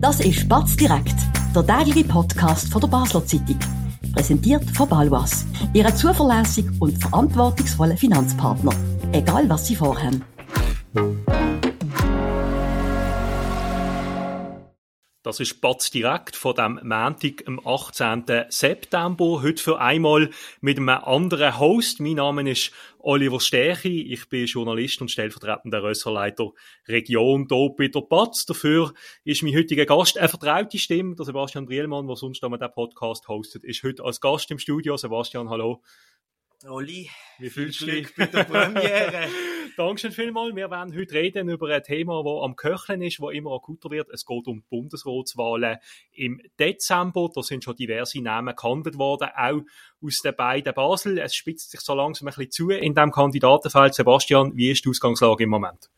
Das ist Batz direkt, der tägliche Podcast von der Basler Zeitung. Präsentiert von Balwas, Ihrem zuverlässigen und verantwortungsvollen Finanzpartner. Egal was Sie vorhaben. Das ist Batz direkt von dem Montag, am 18. September. Heute für einmal mit einem anderen Host. Mein Name ist Oliver Stärchi. Ich bin Journalist und stellvertretender Ressortleiter Region hier bei der Batz. Dafür ist mein heutiger Gast eine vertraute Stimme. Der Sebastian Brielmann, der sonst einmal den Podcast hostet, ist heute als Gast im Studio. Sebastian, hallo. Oli, wie fühlst du dich bei der Premiere? Dankeschön vielmals. Wir werden heute reden über ein Thema, das am Köcheln ist, das immer akuter wird. Es geht um die Bundesratswahlen im Dezember. Da sind schon diverse Namen gehandelt worden, auch aus den beiden Basel. Es spitzt sich so langsam ein bisschen zu in diesem Kandidatenfeld. Sebastian, wie ist die Ausgangslage im Moment?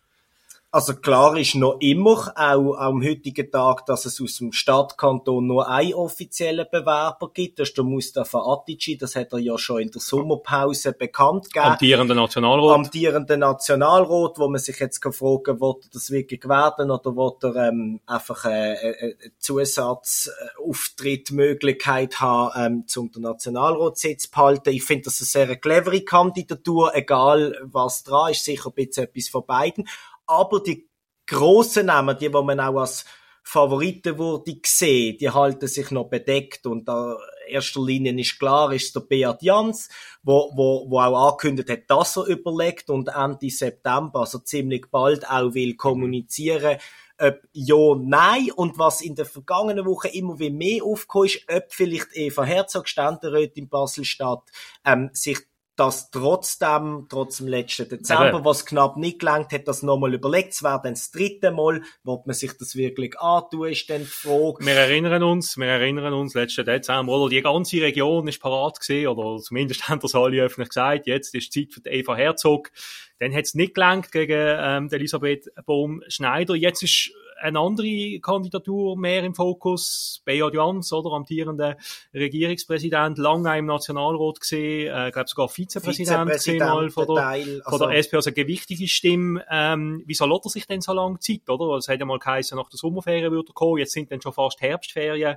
Also klar ist noch immer, auch am heutigen Tag, dass es aus dem Stadtkanton nur einen offiziellen Bewerber gibt. Das ist der Mustafa Atici. Das hat er ja schon in der Sommerpause bekannt gegeben. Amtierender Nationalrat. Amtierender Nationalrat, wo man sich jetzt fragen wird er das wirklich werden oder wird er ähm, einfach eine, eine Zusatzauftrittmöglichkeit haben, ähm, um den Nationalratssitz zu behalten. Ich finde das eine sehr clevere Kandidatur, egal was dran ist, sicher ein bisschen etwas von beiden aber die grossen Namen, die, wo man auch als Favoriten wurde gesehen, die halten sich noch bedeckt und da erster Linie ist klar, ist der Beat Jans, wo, wo, wo auch angekündigt hat, dass er überlegt und Ende September, also ziemlich bald auch will kommunizieren, ob ja, nein. Und was in der vergangenen Woche immer wie mehr aufgekommen ist, ob vielleicht Eva Herzog, Ständerätin in Basel-Stadt, ähm, sich dass trotzdem, trotz dem letzten Dezember, Eben. was knapp nicht gelangt hat, das nochmal überlegt. Es wäre dann das dritte Mal, wo man sich das wirklich antun, ist dann die Frage. Wir erinnern uns, wir erinnern uns, letzten Dezember, oder? Die ganze Region ist parat gesehen, oder zumindest haben das alle öffentlich gesagt, jetzt ist Zeit für die Eva Herzog. Dann hat es nicht gelangt gegen ähm, Elisabeth Baum-Schneider. Jetzt ist eine andere Kandidatur mehr im Fokus. Beat Jans, oder amtierender Regierungspräsident, lange im Nationalrat gesehen, äh, glaube sogar Vizepräsident, Vizepräsident mal von der, Teil, also von der SP, also eine gewichtige Stimme. Ähm, wieso lässt er sich denn so lange Zeit, oder? Es hat ja mal geheißen, nach der Sommerferien würde er kommen, jetzt sind dann schon fast Herbstferien.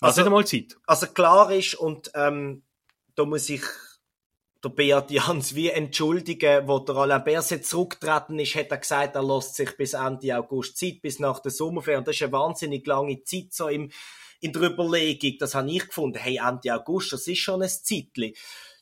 Also, also mal Zeit. Also klar ist, und ähm, da muss ich der Beat Jans wie entschuldigen, wo der Alain Berset zurückgetreten ist, hat er gesagt, er lässt sich bis Ende August Zeit, bis nach der Sommerferien. Das ist eine wahnsinnig lange Zeit so im, in der Überlegung. Das habe ich gefunden. Hey, Ende August, das ist schon ein Zeitchen.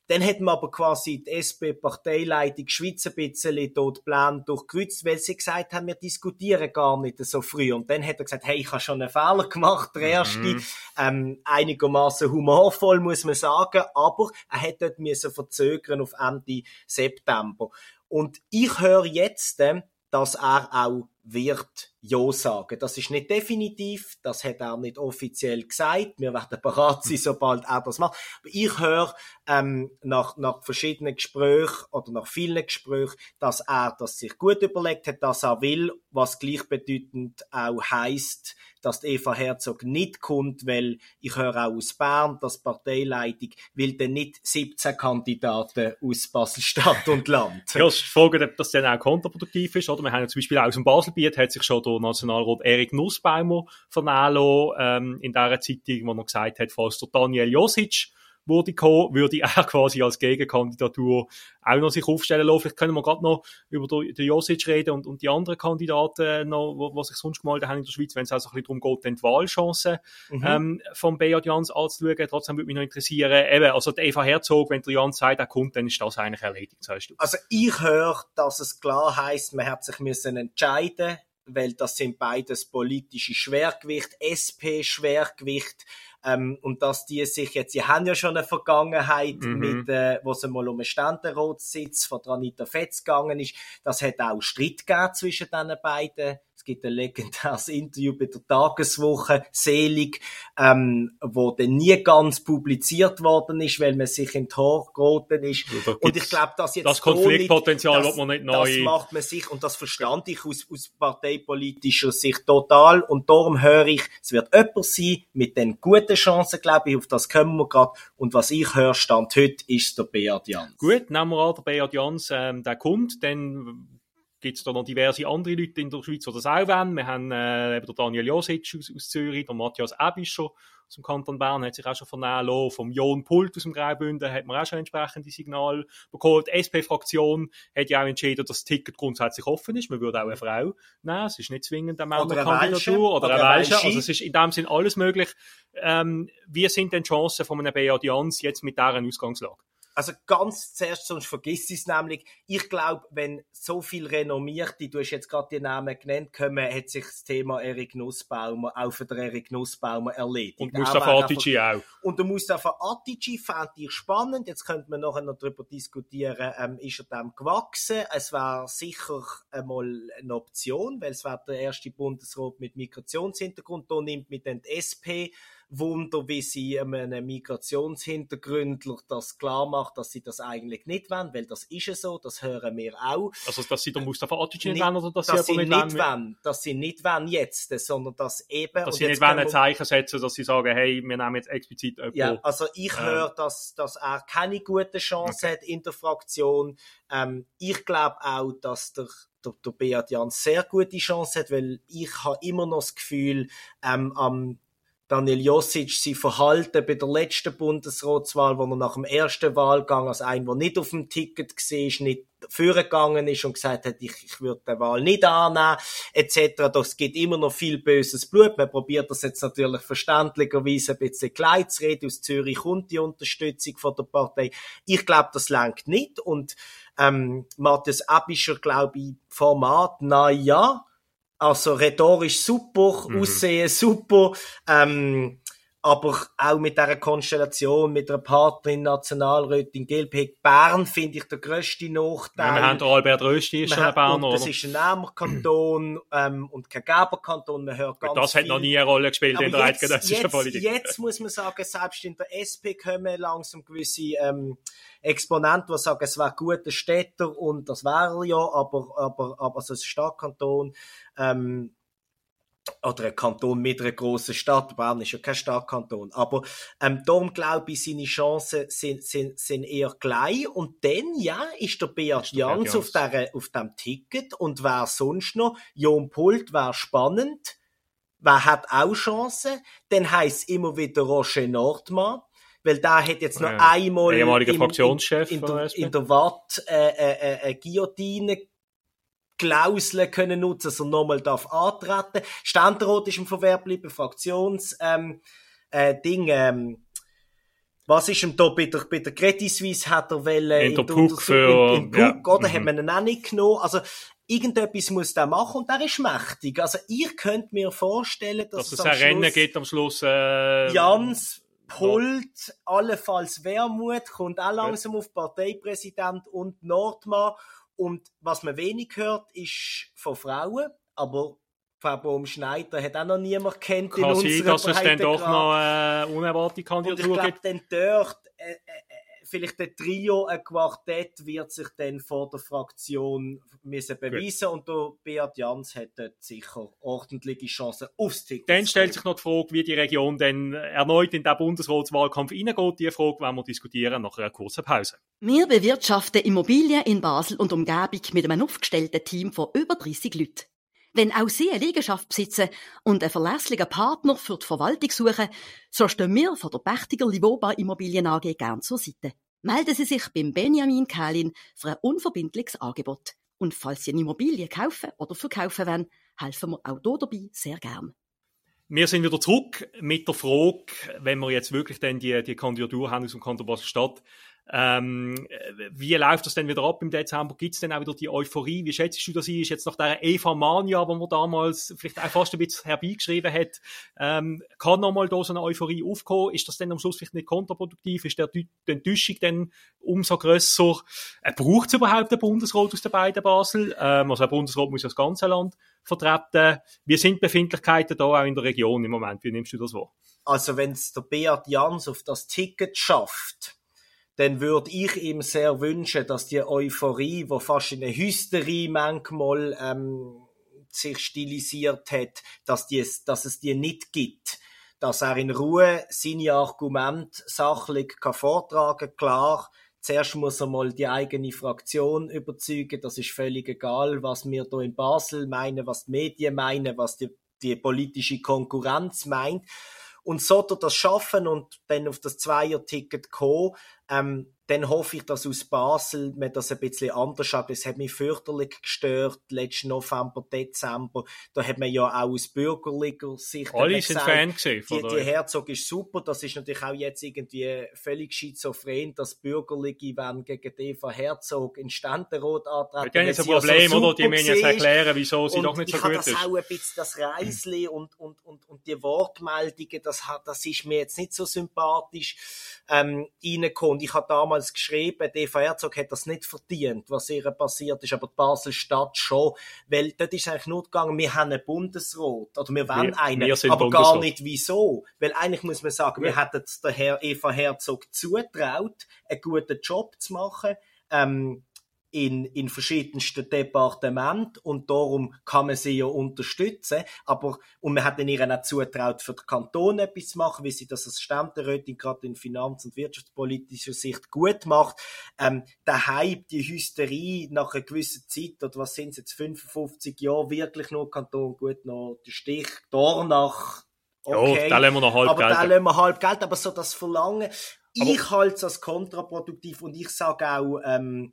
Dann hat man aber quasi die SP-Parteileitung Schweiz ein bisschen dort Plan durchkreuzt, weil sie gesagt haben, wir diskutieren gar nicht so früh. Und dann hat er gesagt, hey, ich habe schon einen Fehler gemacht, der erste. Mhm. Ähm, einigermaßen humorvoll, muss man sagen, aber er hat dort müssen verzögern auf Ende September. Und ich höre jetzt, äh, dass er auch wird Ja sagen. Das ist nicht definitiv, das hat er nicht offiziell gesagt. Wir werden bereit sein, sobald er das macht. Aber ich höre ähm, nach, nach verschiedenen Gesprächen oder nach vielen Gesprächen, dass er das sich gut überlegt hat, dass er will, was gleichbedeutend auch heißt, dass Eva Herzog nicht kommt, weil ich höre auch aus Bern, dass Parteileitung will dann nicht 17 Kandidaten aus Basel-Stadt und Land. Ja, es ist die Frage, ob das dann auch kontraproduktiv ist, oder? Wir haben ja zum Beispiel auch aus dem Baselbiet hat sich schon der Nationalrat Erik Nussbaumer vernehmen lassen, ähm, in dieser Zeitung, wo er gesagt hat, falls der Daniel Josic würde kommen, würde er quasi als Gegenkandidatur auch noch sich aufstellen lassen. Vielleicht können wir gerade noch über den Josic reden und, und die anderen Kandidaten noch, was sich sonst gemalt haben in der Schweiz, wenn es also ein bisschen darum geht, die Wahlchancen mhm. ähm, von Beat Jans anzuschauen. Trotzdem würde mich noch interessieren, eben, also die Eva Herzog, wenn der Jans sagt, er kommt, dann ist das eigentlich erledigt, sagst du? Also ich höre, dass es klar heißt, man hat sich müssen entscheiden weil das sind beides politische Schwergewicht, SP-Schwergewicht, ähm, und dass die sich jetzt, sie haben ja schon eine Vergangenheit mhm. mit, äh, wo es mal um einen Ständeratssitz von Anita Fetz gegangen ist. Das hat auch Streit gegeben zwischen diesen beiden gibt ein legendäres Interview bei der Tageswoche, Selig, ähm, wo dann nie ganz publiziert worden ist, weil man sich in Tor geraten ist. Und ich glaube, dass jetzt das Konfliktpotenzial das, man nicht neu... Das macht man sich, und das verstand ich aus, aus parteipolitischer Sicht total, und darum höre ich, es wird jemand sein mit den guten Chancen, glaube ich, auf das kommen wir gerade, und was ich höre, Stand heute, ist der Beat Jans. Gut, nehmen wir an, der Beat Jans, ähm, der kommt, dann gibt es da noch diverse andere Leute in der Schweiz, die das auch wollen. Wir haben äh, eben der Daniel Josic aus, aus Zürich, der Matthias Ebischer aus dem Kanton Bern hat sich auch schon vernehmen lassen. Vom Jon Pult aus dem Graubünden hat man auch schon entsprechende Signale bekommen. Die SP-Fraktion hat ja auch entschieden, dass das Ticket grundsätzlich offen ist. Man würde auch eine Frau nehmen. Es ist nicht zwingend eine Männerkandidatur oder, oder eine Welche. Also es ist in dem Sinn alles möglich. Ähm, wie sind denn die Chancen von einer Beat Jans jetzt mit dieser Ausgangslage? Also ganz zuerst, sonst vergiss es nämlich. Ich glaube, wenn so viel renommierte, du hast jetzt gerade die Namen genannt, kommen, hat sich das Thema Erik Nussbaumer auch für den Erik Nussbaumer erledigt. Und Mustafa Atici auch. Und der Mustafa Atici fand ich spannend. Jetzt könnte man nachher noch darüber diskutieren, ähm, ist er dem gewachsen? Es war sicher einmal eine Option, weil es war der erste Bundesrat mit Migrationshintergrund. Da nimmt mit den SP Wunder, wie sie einem Migrationshintergründler das klar macht, dass sie das eigentlich nicht wollen, weil das ist ja so, das hören wir auch. Also, dass sie der Mustafa Atic nicht wollen oder dass, dass sie, nicht, nicht wollen? Dass sie nicht wollen jetzt, sondern dass eben... Dass sie nicht wollen ein Zeichen setzen, dass sie sagen, hey, wir nehmen jetzt explizit jemanden. Ja, also ich äh, höre, dass, dass er keine gute Chance okay. hat in der Fraktion. Ähm, ich glaube auch, dass der der, der Beat Jans sehr gute Chance hat, weil ich habe immer noch das Gefühl, ähm, am Daniel Josic sein Verhalten bei der letzten Bundesratswahl, wo er nach dem ersten Wahlgang als ein, der nicht auf dem Ticket war, nicht vorgegangen ist und gesagt hat, ich, ich würde die Wahl nicht annehmen, etc. Das gibt immer noch viel böses Blut. Man probiert das jetzt natürlich verständlicherweise ein bisschen klein zu reden. Aus Zürich kommt die Unterstützung von der Partei. Ich glaube, das lenkt nicht. Und ähm, Matthias Abischer, glaube ich, Format, na ja, also rhetorisch super, mhm. Aussehen super, ähm, aber auch mit dieser Konstellation, mit einer Partnerin Nationalrätin GLP Bern finde ich der grösste Nachteil. Ja, wir haben Albert Rösti, ist schon ein Berner, Das ist ein Nehmerkanton ähm, und kein Geberkanton. Man hört ganz Das viel. hat noch nie eine Rolle gespielt aber in der eidgenössischen Politik. Jetzt muss man sagen, selbst in der SP kommen langsam gewisse ähm, Exponenten, die sagen, es wäre guter Städter und das wäre ja, aber, aber, aber also ein Stadtkanton ähm, oder ein Kanton mit einer grossen Stadt. Bern ist ja kein Stadtkanton. Aber ähm, darum glaube ich, seine Chancen sind, sind, sind eher klein. Und dann, ja, ist der Beat Jans auf, der, auf dem Ticket. Und wer sonst noch? Jon Pult wäre spannend. Wer hat auch Chancen? Dann heisst immer wieder Roger Nordmann. Weil da hat jetzt noch ja, einmal ehemaliger Fraktionschef in, in, der, in der Watt äh, äh, äh, eine Guillotine Klauseln können nutzen, dass er nochmal darf antreten. Ständerat ist im Verwerb bleiben, Fraktions, ähm, äh, Ding, ähm, was ist ihm da bei der, bei der Credit Suisse hat er wollen, in, in der Puck für, in, in Puck, ja. oder, mhm. haben wir ihn auch nicht genommen. Also, irgendetwas muss der machen und der ist mächtig. Also, ihr könnt mir vorstellen, dass, dass es ein Rennen geht am Schluss, äh, Jans, Pult, allenfalls Wermut, kommt auch langsam auf Parteipräsident und Nordmann und was man wenig hört, ist von Frauen, aber Frau Baum-Schneider hat auch noch niemand kennt Kann in unserer sein, dass es dann doch noch eine unerwartete Kandidatur gibt. Und ich glaube, dann dort, äh, äh, vielleicht ein Trio, ein Quartett wird sich dann vor der Fraktion müssen beweisen Gut. und der Beat Jans hätte sicher ordentliche Chancen aufs Ticket. Dann stellt sich noch die Frage, wie die Region dann erneut in den Bundesratswahlkampf hineingeht. Die Frage werden wir diskutieren nach einer kurzen Pause. Wir bewirtschaften Immobilien in Basel und Umgebung mit einem aufgestellten Team von über 30 Leuten. Wenn auch Sie eine Liegenschaft besitzen und einen verlässlichen Partner für die Verwaltung suchen, so stehen wir von der Pächtiger Livoba Immobilien AG gern zur Seite. Melden Sie sich beim Benjamin Kählin für ein unverbindliches Angebot. Und falls Sie eine Immobilie kaufen oder verkaufen wollen, helfen wir auch hier dabei sehr gern. Wir sind wieder zurück mit der Frage, wenn wir jetzt wirklich dann die, die Kandidatur haben aus dem Kanton Basel-Stadt, ähm, wie läuft das denn wieder ab im Dezember? Gibt es denn auch wieder die Euphorie? Wie schätzt du das ein? Ist jetzt nach der Eva Mania, wo man damals vielleicht auch fast ein bisschen herbeigeschrieben hat, ähm, kann nochmal da so eine Euphorie aufkommen? Ist das denn am Schluss vielleicht nicht kontraproduktiv? Ist der, die Enttäuschung dann umso grösser? Äh, Braucht es überhaupt einen Bundesrat aus den beiden Basel? Ähm, also ein Bundesrat muss ja das ganze Land vertreten. Wie sind die Befindlichkeiten da auch in der Region im Moment? Wie nimmst du das wahr? Also wenn es der Beat Jans auf das Ticket schafft, dann würde ich ihm sehr wünschen, dass die Euphorie, wo fast in eine Hysterie manchmal ähm, sich stilisiert hat, dass, die, dass es die nicht gibt. Dass er in Ruhe seine Argumente sachlich kann vortragen klar, Zuerst muss er mal die eigene Fraktion überzeugen. Das ist völlig egal, was wir hier in Basel meinen, was die Medien meinen, was die, die politische Konkurrenz meint. Und er das schaffen und dann auf das Zweier-Ticket kommen, ähm, dann hoffe ich, dass aus Basel man das ein bisschen anders schaut. Es hat mich fürchterlich gestört, letzten November, Dezember. Da hat man ja auch aus bürgerlicher Sicht Alle sind Fan gewesen, die, die Herzog ist super. Das ist natürlich auch jetzt irgendwie völlig schizophren, dass Bürgerliche wenn gegen die Eva Herzog in Ständerat antreten. Jetzt weil ein ja so Problem, oder? Die müssen jetzt erklären, wieso sie Und doch nicht so ich habe gut das ist. auch ein bisschen, das Reisli und, und, und, und die Wortmeldungen, das, hat, das ist mir jetzt nicht so sympathisch ähm, reingekommen. Ich habe damals geschrieben, die Eva Herzog hat das nicht verdient, was ihr passiert ist, aber die Basel-Stadt schon, weil dort ist eigentlich nur gegangen, wir haben einen Bundesrat, oder wir wollen Wir- einen, wir aber gar nicht wieso, weil eigentlich muss man sagen, wir hätten der Herr Eva Herzog zutraut, einen guten Job zu machen, ähm, in, in verschiedensten Departementen und darum kann man sie ja unterstützen. Aber, und man hat ihnen auch zutraut, für den Kanton etwas zu machen, wie sie das als Ständerätin gerade in finanz- und wirtschaftspolitischer Sicht gut macht. Ähm, der Hype, die Hysterie nach einer gewissen Zeit, oder was sind es jetzt, 55 Jahre, wirklich nur Kanton, gut noch der Stich, Dornach, okay. Ja, da lassen wir noch halb aber da gelten. lassen wir halb Geld, aber so das Verlangen, ich halte es als kontraproduktiv und ich sage auch, ähm,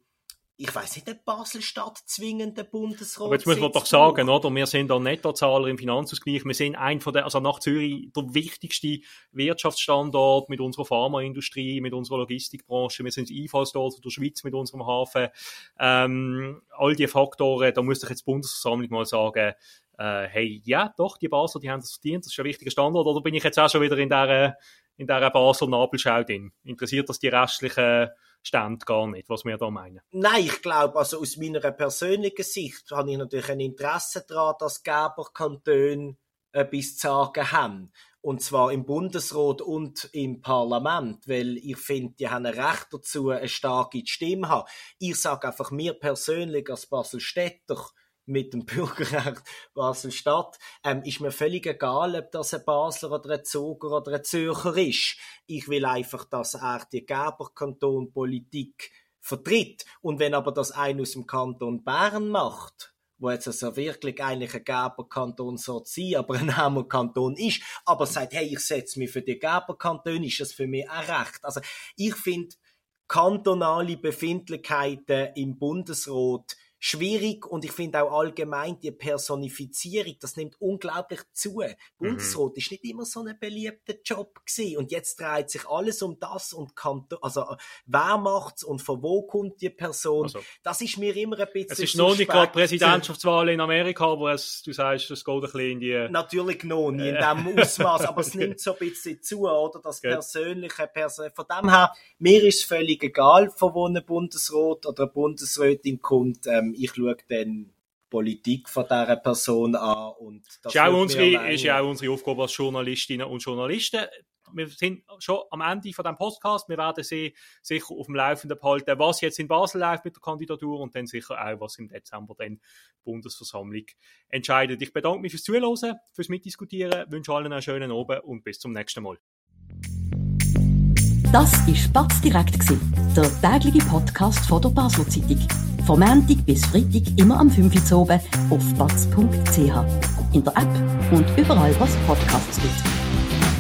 ich weiß nicht, ob Basel-Stadt zwingend den Bundesrat Aber jetzt muss man doch sagen, oder? Wir sind der Nettozahler im Finanzausgleich. Wir sind ein von der, also nach Zürich, der wichtigste Wirtschaftsstandort mit unserer Pharmaindustrie, mit unserer Logistikbranche. Wir sind das Einfallstor der Schweiz mit unserem Hafen. Ähm, all die Faktoren, da muss doch jetzt die Bundesversammlung mal sagen, äh, hey, ja, doch, die Basler, die haben das verdient, das ist ein wichtiger Standort. Oder bin ich jetzt auch schon wieder in der, in der Basel-Nabelschau drin? Interessiert das die restlichen Stände gar nicht, was wir da meinen? Nein, ich glaube, also aus meiner persönlichen Sicht habe ich natürlich ein Interesse daran, dass Geberkantone etwas zu sagen haben. Und zwar im Bundesrat und im Parlament, weil ich finde, die haben ein Recht dazu, eine starke Stimme zu haben. Ich sage einfach, mir persönlich als Basel-Städter mit dem Bürgerrecht Basel-Stadt, ähm, ist mir völlig egal, ob das ein Basler oder ein Zuger oder ein Zürcher ist. Ich will einfach, dass er die Geberkantonpolitik vertritt. Und wenn aber das ein aus dem Kanton Bern macht, wo jetzt also wirklich eigentlich ein Geberkanton soll sein, aber ein armer ist, aber sagt, hey, ich setze mich für die Geberkanton, ist das für mich ein Recht. Also ich finde kantonale Befindlichkeiten im Bundesrat schwierig und ich finde auch allgemein die Personifizierung, das nimmt unglaublich zu. Bundesrat ist nicht immer so ein beliebter Job gewesen und jetzt dreht sich alles um das und Kanton, also wer macht's und von wo kommt die Person? Also, das ist mir immer ein bisschen Es ist noch nicht gerade Präsidentschaftswahl in Amerika, wo es, du sagst, es geht ein bisschen in die... Natürlich noch nie in diesem Ausmaß, aber es nimmt so ein bisschen zu, oder? Das Gut. persönliche Person. Von dem her, mir ist es völlig egal, von wo ein Bundesrat oder eine Bundesrätin kommt. Ähm, ich schaue dann die Politik von dieser Person an und das ist, auch unsere, ist ja auch unsere Aufgabe als Journalistinnen und Journalisten. Wir sind schon am Ende von dem Podcast. Wir werden Sie sicher auf dem Laufenden behalten, was jetzt in Basel läuft mit der Kandidatur und dann sicher auch, was im Dezember dann die Bundesversammlung entscheidet. Ich bedanke mich fürs Zuhören, fürs Mitdiskutieren, wünsche allen einen schönen Abend und bis zum nächsten Mal. Das war Spatz direkt, der tägliche Podcast von der Basler Zeitung. Vom Montag bis Freitag immer am 5 Uhr oben auf batz.ch. In der App und überall, was Podcasts gibt.